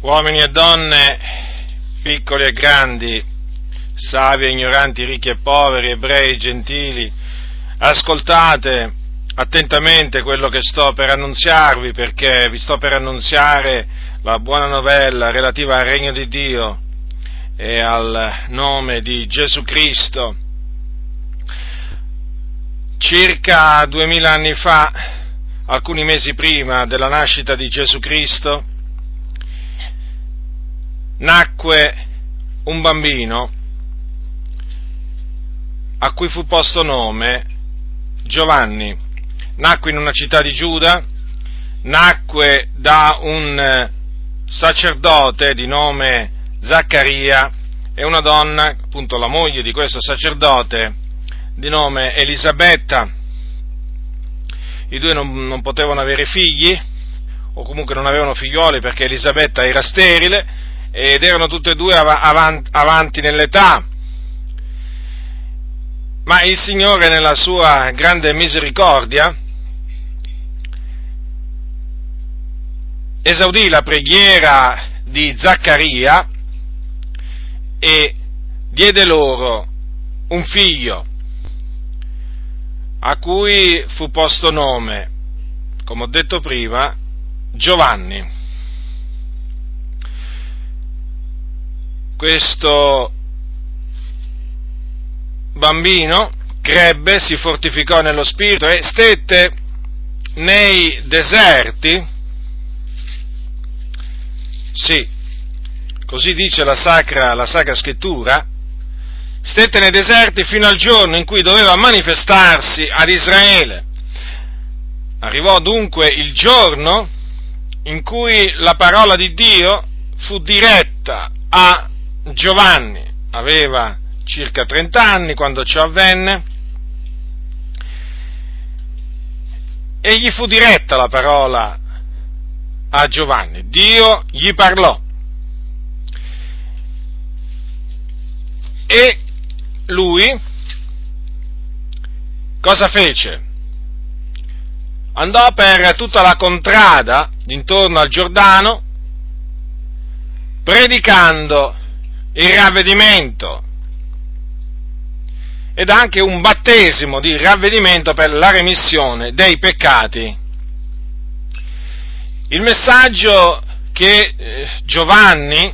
uomini e donne, piccoli e grandi, savi e ignoranti, ricchi e poveri, ebrei e gentili, ascoltate attentamente quello che sto per annunziarvi perché vi sto per annunziare la buona novella relativa al regno di Dio e al nome di Gesù Cristo. Circa duemila anni fa, alcuni mesi prima della nascita di Gesù Cristo, nacque un bambino a cui fu posto nome Giovanni. Nacque in una città di Giuda, nacque da un eh, sacerdote di nome Zaccaria e una donna, appunto la moglie di questo sacerdote, di nome Elisabetta. I due non, non potevano avere figli, o comunque non avevano figlioli perché Elisabetta era sterile, ed erano tutte e due avanti nell'età. Ma il Signore nella sua grande misericordia esaudì la preghiera di Zaccaria e diede loro un figlio a cui fu posto nome, come ho detto prima, Giovanni. Questo bambino crebbe, si fortificò nello spirito e stette nei deserti, sì, così dice la sacra, la sacra scrittura, stette nei deserti fino al giorno in cui doveva manifestarsi ad Israele. Arrivò dunque il giorno in cui la parola di Dio fu diretta a Giovanni aveva circa 30 anni quando ciò avvenne e gli fu diretta la parola a Giovanni. Dio gli parlò. E lui cosa fece? Andò per tutta la contrada intorno al Giordano predicando il ravvedimento ed anche un battesimo di ravvedimento per la remissione dei peccati. Il messaggio che eh, Giovanni,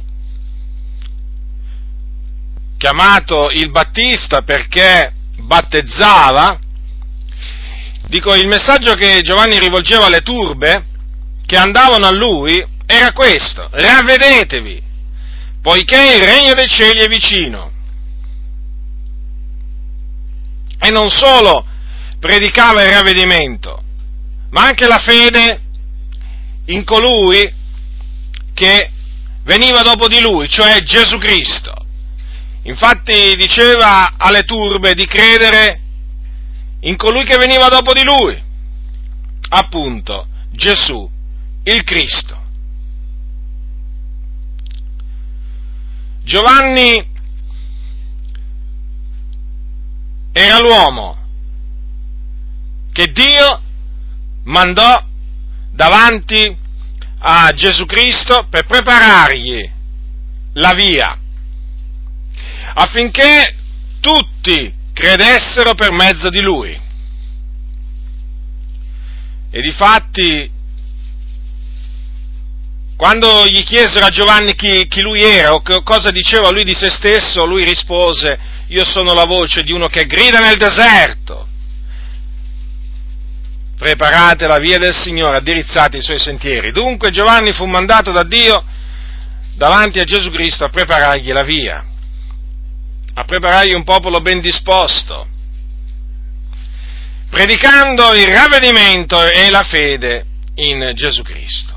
chiamato il Battista perché battezzava, dico il messaggio che Giovanni rivolgeva alle turbe che andavano a lui era questo, ravvedetevi, poiché il regno dei cieli è vicino. E non solo predicava il ravvedimento, ma anche la fede in colui che veniva dopo di lui, cioè Gesù Cristo. Infatti diceva alle turbe di credere in colui che veniva dopo di lui, appunto Gesù, il Cristo. Giovanni era l'uomo che Dio mandò davanti a Gesù Cristo per preparargli la via affinché tutti credessero per mezzo di lui. E difatti quando gli chiesero a Giovanni chi, chi, lui era o cosa diceva lui di se stesso, lui rispose, io sono la voce di uno che grida nel deserto. Preparate la via del Signore, addirizzate i suoi sentieri. Dunque Giovanni fu mandato da Dio davanti a Gesù Cristo a preparargli la via, a preparargli un popolo ben disposto, predicando il ravvedimento e la fede in Gesù Cristo.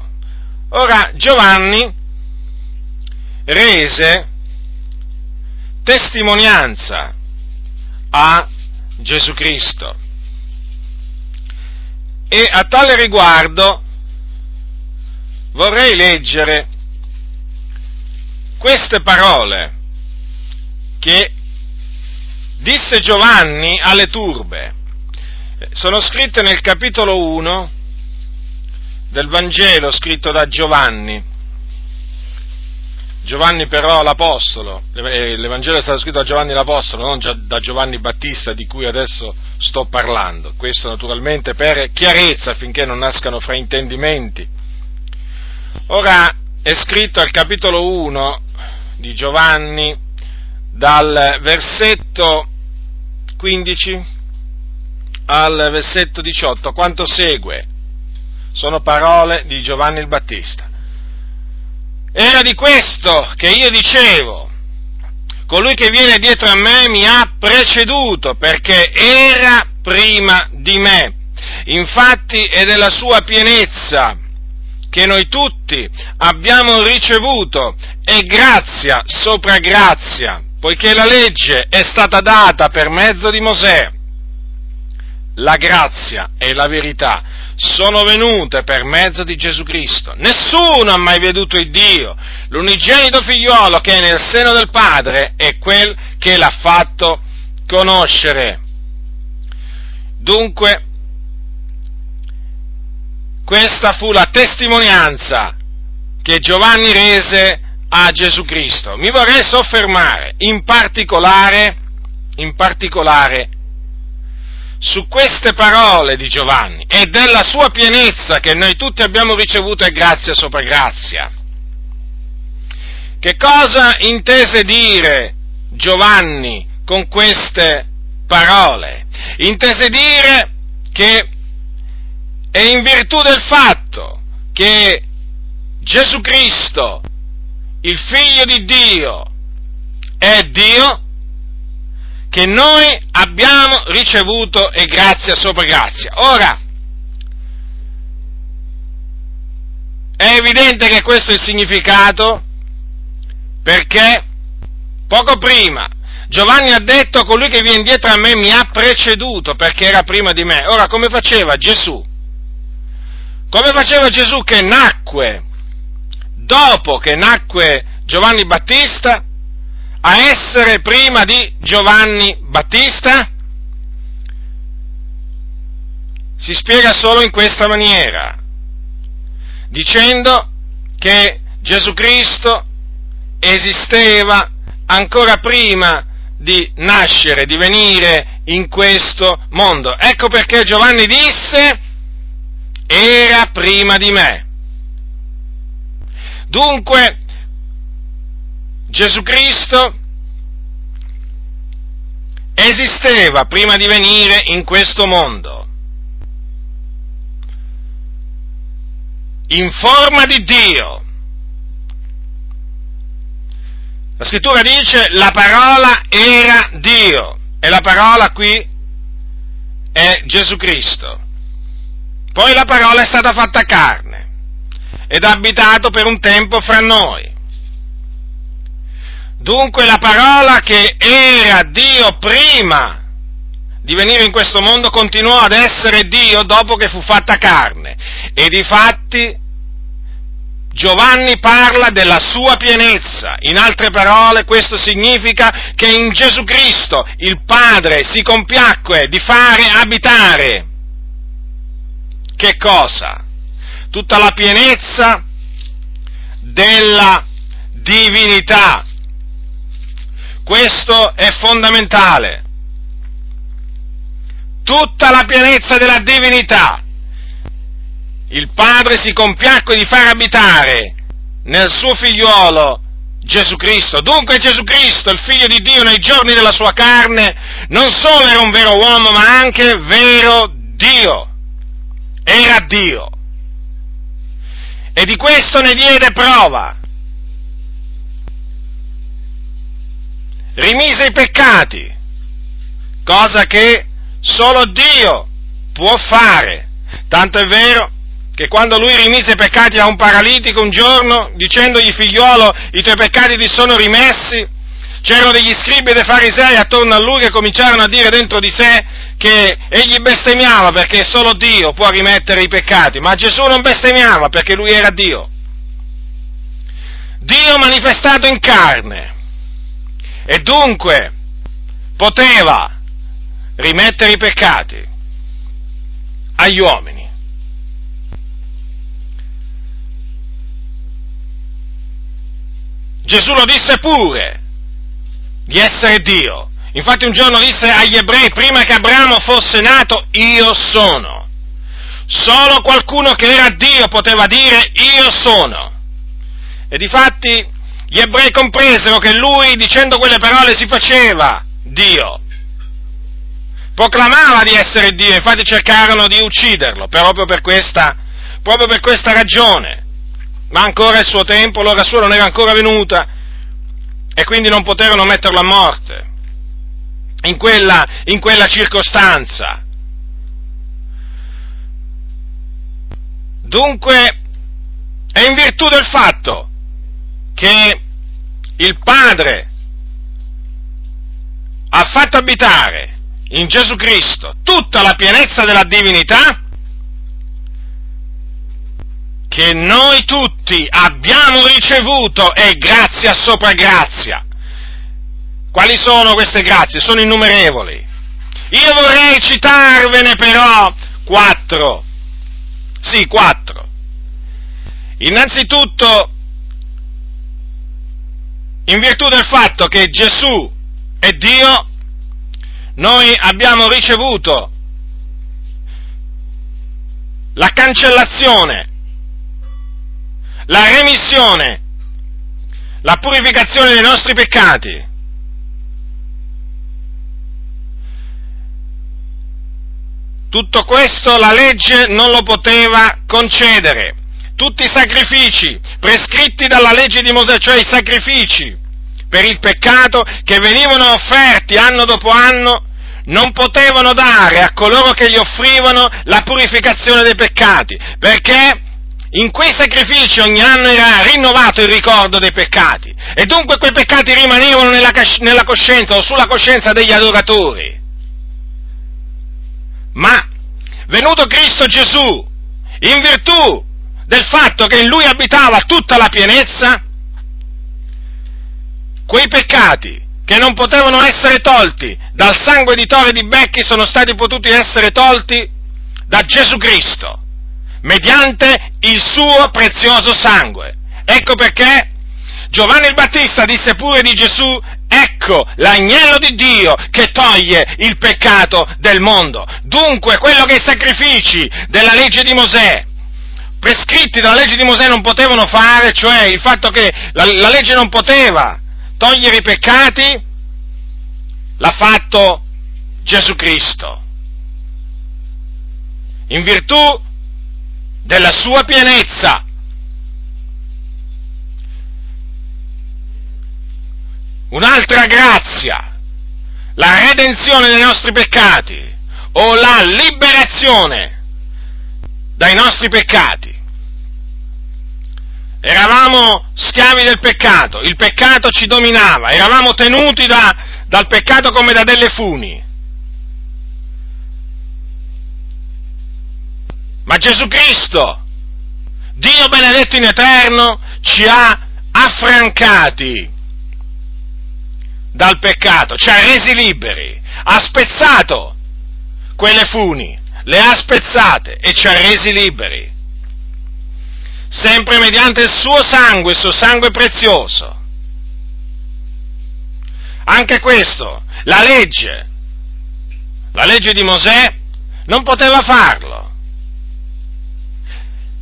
Ora Giovanni rese testimonianza a Gesù Cristo e a tale riguardo vorrei leggere queste parole che disse Giovanni alle turbe. Sono scritte nel capitolo 1 del Vangelo scritto da Giovanni. Giovanni però l'Apostolo, l'Evangelo è stato scritto da Giovanni l'Apostolo, non da Giovanni Battista di cui adesso sto parlando. Questo naturalmente per chiarezza affinché non nascano fraintendimenti. Ora è scritto al capitolo 1 di Giovanni dal versetto 15 al versetto 18 quanto segue. Sono parole di Giovanni il Battista. Era di questo che io dicevo, colui che viene dietro a me mi ha preceduto perché era prima di me. Infatti è della sua pienezza che noi tutti abbiamo ricevuto e grazia sopra grazia, poiché la legge è stata data per mezzo di Mosè. La grazia e la verità sono venute per mezzo di Gesù Cristo. Nessuno ha mai veduto il Dio. L'unigenito figliuolo che è nel seno del Padre è quel che l'ha fatto conoscere. Dunque, questa fu la testimonianza che Giovanni rese a Gesù Cristo. Mi vorrei soffermare in particolare, in particolare su queste parole di Giovanni e della sua pienezza che noi tutti abbiamo ricevuto e grazia sopra grazia. Che cosa intese dire Giovanni con queste parole? Intese dire che è in virtù del fatto che Gesù Cristo, il figlio di Dio, è Dio, che noi abbiamo ricevuto e grazia sopra grazia. Ora, è evidente che questo è il significato perché poco prima Giovanni ha detto colui che viene dietro a me mi ha preceduto perché era prima di me. Ora come faceva Gesù? Come faceva Gesù che nacque dopo che nacque Giovanni Battista? A essere prima di Giovanni Battista? Si spiega solo in questa maniera, dicendo che Gesù Cristo esisteva ancora prima di nascere, di venire in questo mondo. Ecco perché Giovanni disse, era prima di me. Dunque, Gesù Cristo esisteva prima di venire in questo mondo, in forma di Dio. La scrittura dice la parola era Dio e la parola qui è Gesù Cristo. Poi la parola è stata fatta carne ed ha abitato per un tempo fra noi. Dunque la parola che era Dio prima di venire in questo mondo continuò ad essere Dio dopo che fu fatta carne. E di fatti Giovanni parla della sua pienezza. In altre parole, questo significa che in Gesù Cristo il Padre si compiacque di fare abitare. Che cosa? Tutta la pienezza della divinità questo è fondamentale. Tutta la pienezza della divinità. Il Padre si compiacque di far abitare nel suo figliuolo Gesù Cristo. Dunque Gesù Cristo, il figlio di Dio nei giorni della sua carne, non solo era un vero uomo, ma anche vero Dio. Era Dio. E di questo ne diede prova rimise i peccati, cosa che solo Dio può fare. Tanto è vero che quando lui rimise i peccati a un paralitico un giorno, dicendogli figliuolo, i tuoi peccati ti sono rimessi, c'erano degli scribi e dei farisei attorno a lui che cominciarono a dire dentro di sé che egli bestemmiava perché solo Dio può rimettere i peccati, ma Gesù non bestemmiava perché lui era Dio. Dio manifestato in carne e dunque poteva rimettere i peccati agli uomini. Gesù lo disse pure di essere Dio. Infatti un giorno disse agli ebrei, prima che Abramo fosse nato, io sono. Solo qualcuno che era Dio poteva dire io sono. E difatti gli ebrei compresero che lui, dicendo quelle parole, si faceva Dio. Proclamava di essere Dio, infatti cercarono di ucciderlo, proprio per questa, proprio per questa ragione. Ma ancora il suo tempo, l'ora sua non era ancora venuta, e quindi non poterono metterlo a morte in quella, in quella circostanza. Dunque, è in virtù del fatto che il Padre ha fatto abitare in Gesù Cristo tutta la pienezza della divinità, che noi tutti abbiamo ricevuto e grazia sopra grazia. Quali sono queste grazie? Sono innumerevoli. Io vorrei citarvene però quattro. Sì, quattro. Innanzitutto, in virtù del fatto che Gesù è Dio, noi abbiamo ricevuto la cancellazione la remissione, la purificazione dei nostri peccati. Tutto questo la legge non lo poteva concedere. Tutti i sacrifici prescritti dalla legge di Mosè, cioè i sacrifici per il peccato che venivano offerti anno dopo anno, non potevano dare a coloro che li offrivano la purificazione dei peccati, perché in quei sacrifici ogni anno era rinnovato il ricordo dei peccati e dunque quei peccati rimanevano nella, nella coscienza o sulla coscienza degli adoratori. Ma venuto Cristo Gesù, in virtù del fatto che in lui abitava tutta la pienezza, quei peccati che non potevano essere tolti dal sangue di Tore di Becchi sono stati potuti essere tolti da Gesù Cristo mediante il suo prezioso sangue. Ecco perché Giovanni il Battista disse pure di Gesù, ecco l'agnello di Dio che toglie il peccato del mondo. Dunque quello che i sacrifici della legge di Mosè, prescritti dalla legge di Mosè non potevano fare, cioè il fatto che la, la legge non poteva togliere i peccati, l'ha fatto Gesù Cristo. In virtù della sua pienezza. Un'altra grazia, la redenzione dei nostri peccati o la liberazione dai nostri peccati. Eravamo schiavi del peccato, il peccato ci dominava, eravamo tenuti da, dal peccato come da delle funi. Ma Gesù Cristo, Dio benedetto in eterno, ci ha affrancati dal peccato, ci ha resi liberi, ha spezzato quelle funi, le ha spezzate e ci ha resi liberi. Sempre mediante il suo sangue, il suo sangue prezioso. Anche questo, la legge, la legge di Mosè non poteva farlo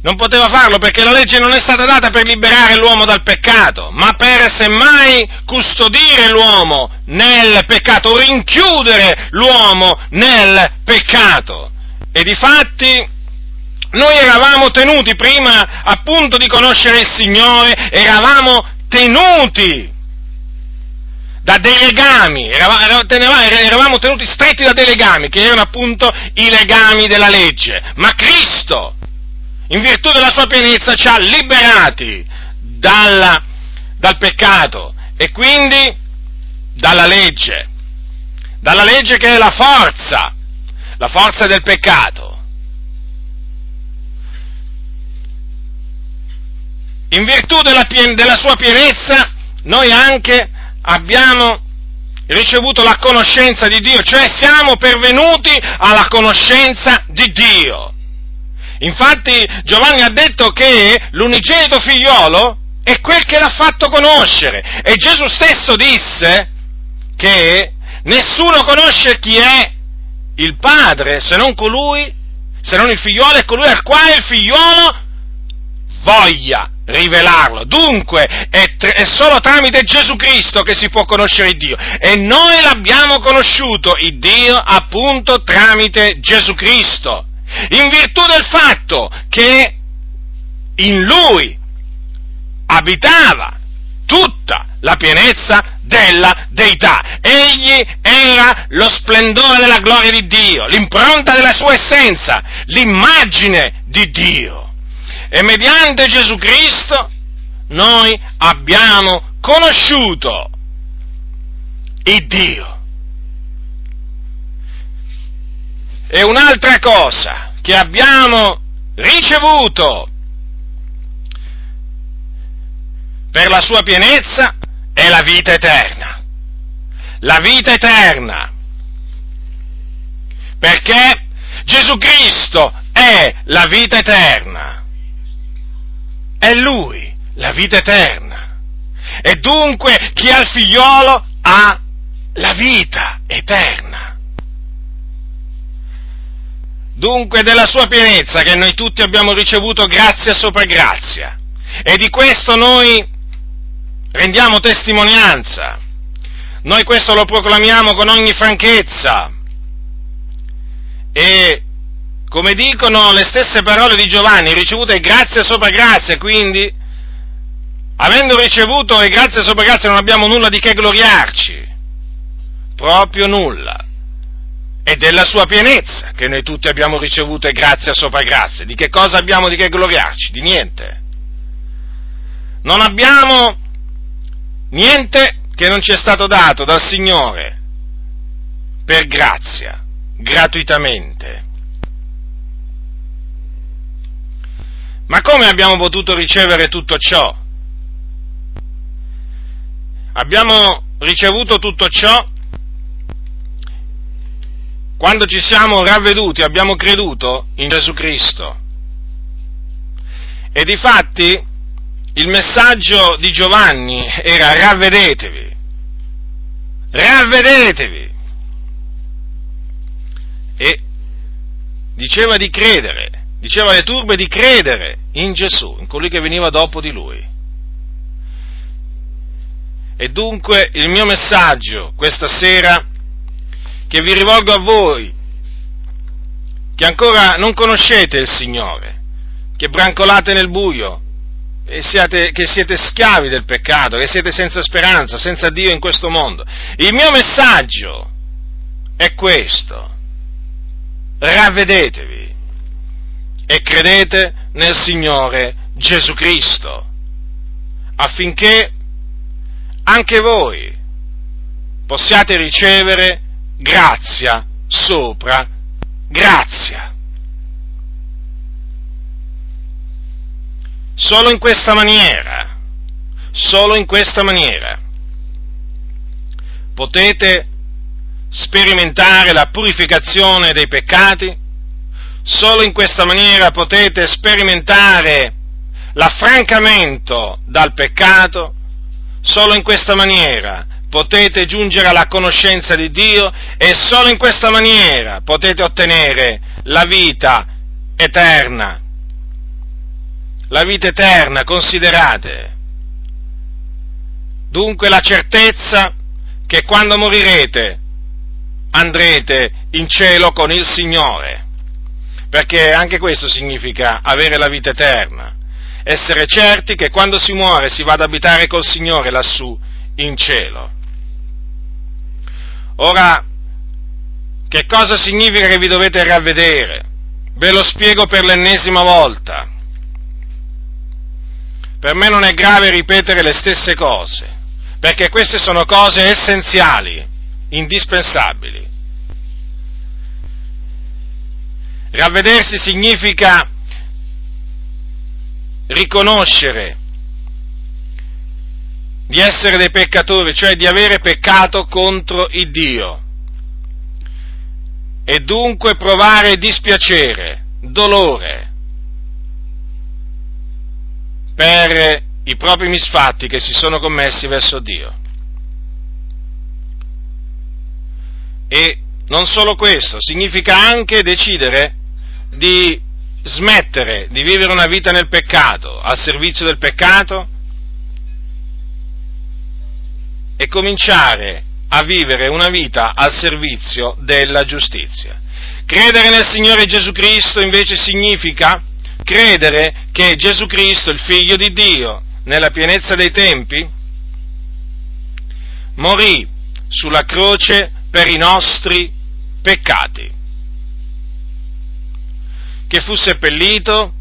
non poteva farlo perché la legge non è stata data per liberare l'uomo dal peccato, ma per semmai custodire l'uomo nel peccato, rinchiudere l'uomo nel peccato. E difatti noi eravamo tenuti prima appunto di conoscere il Signore, eravamo tenuti da dei legami, eravamo tenuti stretti da dei legami, che erano appunto i legami della legge. Ma Cristo, in virtù della sua pienezza ci ha liberati dalla, dal peccato e quindi dalla legge, dalla legge che è la forza, la forza del peccato. In virtù della, della sua pienezza noi anche abbiamo ricevuto la conoscenza di Dio, cioè siamo pervenuti alla conoscenza di Dio. Infatti Giovanni ha detto che l'unigenito figliolo è quel che l'ha fatto conoscere. E Gesù stesso disse che nessuno conosce chi è il Padre se non colui, se non il figliuolo, è colui al quale il figliuolo voglia rivelarlo. Dunque è, è, solo tramite Gesù Cristo che si può conoscere Dio e noi l'abbiamo conosciuto, il Dio appunto tramite Gesù Cristo, in virtù del fatto che in Lui abitava tutta la pienezza della deità. Egli era lo splendore della gloria di Dio, l'impronta della sua essenza, l'immagine di Dio e mediante Gesù Cristo noi abbiamo conosciuto il Dio. E un'altra cosa che abbiamo ricevuto per la sua pienezza è la vita eterna. La vita eterna. Perché Gesù Cristo è la vita eterna. È Lui, la vita eterna. E dunque chi ha il figliolo ha la vita eterna. Dunque della sua pienezza che noi tutti abbiamo ricevuto grazia sopra grazia. E di questo noi rendiamo testimonianza. Noi questo lo proclamiamo con ogni franchezza. E come dicono le stesse parole di Giovanni, ricevute grazia sopra grazia, quindi, avendo ricevuto e grazia sopra grazia non abbiamo nulla di che gloriarci, proprio nulla. È della sua pienezza che noi tutti abbiamo ricevuto e grazia sopra grazia. Di che cosa abbiamo di che gloriarci? Di niente. Non abbiamo niente che non ci è stato dato dal Signore per grazia, gratuitamente. Ma come abbiamo potuto ricevere tutto ciò? Abbiamo ricevuto tutto ciò quando ci siamo ravveduti, abbiamo creduto in Gesù Cristo. E di fatti il messaggio di Giovanni era ravvedetevi, ravvedetevi. E diceva di credere diceva alle turbe di credere in Gesù, in colui che veniva dopo di lui. E dunque il mio messaggio questa sera, che vi rivolgo a voi, che ancora non conoscete il Signore, che brancolate nel buio, siate, che siete schiavi del peccato, che siete senza speranza, senza Dio in questo mondo. Il mio messaggio è questo. Ravvedetevi e credete nel Signore Gesù Cristo, affinché anche voi possiate ricevere grazia sopra grazia. Solo in questa maniera, solo in questa maniera potete sperimentare la purificazione dei peccati Solo in questa maniera potete sperimentare l'affrancamento dal peccato, solo in questa maniera potete giungere alla conoscenza di Dio e solo in questa maniera potete ottenere la vita eterna. La vita eterna, considerate. Dunque la certezza che quando morirete andrete in cielo con il Signore perché anche questo significa avere la vita eterna, essere certi che quando si muore si va ad abitare col Signore lassù in cielo. Ora, che cosa significa che vi dovete ravvedere? Ve lo spiego per l'ennesima volta. Per me non è grave ripetere le stesse cose, perché queste sono cose essenziali, indispensabili. Ravvedersi significa riconoscere di essere dei peccatori, cioè di avere peccato contro il Dio e dunque provare dispiacere, dolore per i propri misfatti che si sono commessi verso Dio. E non solo questo, significa anche decidere di smettere di vivere una vita nel peccato, al servizio del peccato, e cominciare a vivere una vita al servizio della giustizia. Credere nel Signore Gesù Cristo invece significa credere che Gesù Cristo, il Figlio di Dio, nella pienezza dei tempi, morì sulla croce per i nostri peccati, che fu seppellito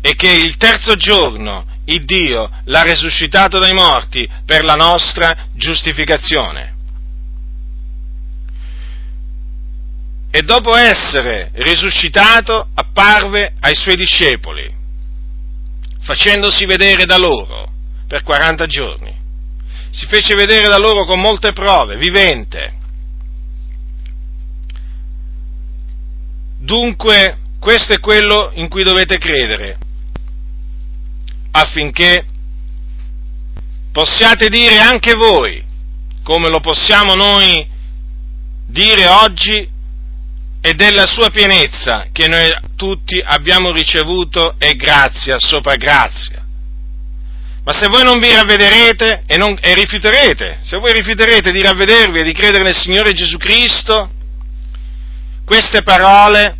e che il terzo giorno il Dio l'ha resuscitato dai morti per la nostra giustificazione. E dopo essere risuscitato apparve ai suoi discepoli, facendosi vedere da loro per 40 giorni. Si fece vedere da loro con molte prove, vivente. Dunque, questo è quello in cui dovete credere affinché possiate dire anche voi, come lo possiamo noi dire oggi, e della sua pienezza che noi tutti abbiamo ricevuto e grazia sopra grazia. Ma se voi non vi ravvederete e, non, e rifiuterete, se voi rifiuterete di ravvedervi e di credere nel Signore Gesù Cristo, queste parole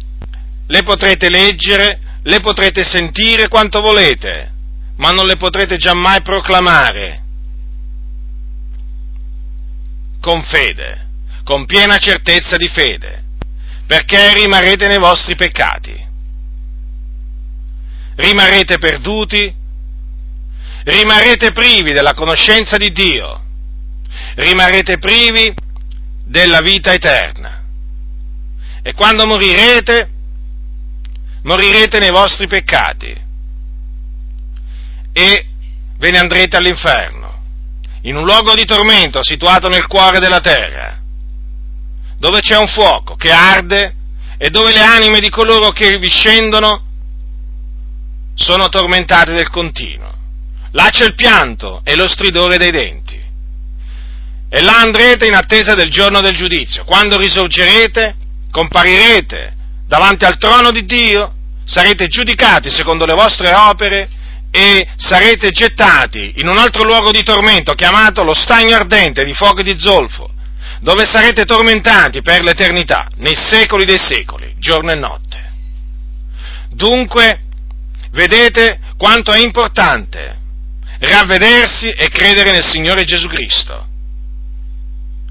le potrete leggere, le potrete sentire quanto volete, ma non le potrete giammai proclamare con fede, con piena certezza di fede, perché rimarrete nei vostri peccati, rimarrete perduti, rimarrete privi della conoscenza di Dio, rimarrete privi della vita eterna. E quando morirete, morirete nei vostri peccati e ve ne andrete all'inferno, in un luogo di tormento situato nel cuore della terra, dove c'è un fuoco che arde e dove le anime di coloro che vi scendono sono tormentate del continuo. Là c'è il pianto e lo stridore dei denti. E là andrete in attesa del giorno del giudizio. Quando risorgerete, comparirete davanti al trono di Dio, sarete giudicati secondo le vostre opere e sarete gettati in un altro luogo di tormento chiamato lo stagno ardente di fuoco e di zolfo, dove sarete tormentati per l'eternità, nei secoli dei secoli, giorno e notte. Dunque, vedete quanto è importante ravvedersi e credere nel Signore Gesù Cristo.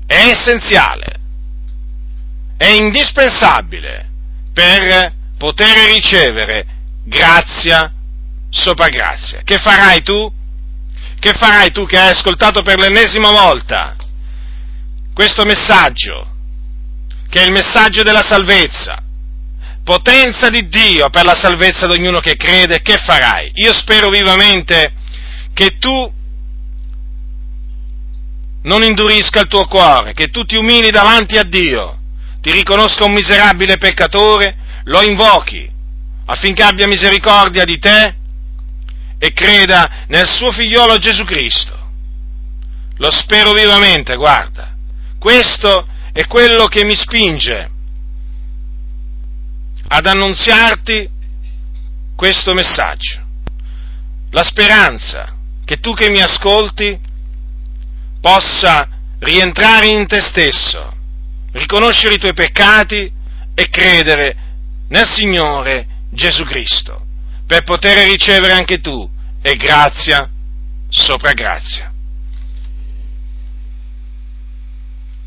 È essenziale, è indispensabile per poter ricevere grazia sopra grazia. Che farai tu? Che farai tu che hai ascoltato per l'ennesima volta questo messaggio, che è il messaggio della salvezza, potenza di Dio per la salvezza di ognuno che crede, che farai? Io spero vivamente che tu non indurisca il tuo cuore, che tu ti umili davanti a Dio, ti riconosca un miserabile peccatore, lo invochi affinché abbia misericordia di te e creda nel suo figliolo Gesù Cristo. Lo spero vivamente, guarda. Questo è quello che mi spinge ad annunziarti questo messaggio. La speranza che tu che mi ascolti possa rientrare in te stesso, riconoscere i tuoi peccati e credere nel Signore Gesù Cristo per poter ricevere anche tu e grazia sopra grazia.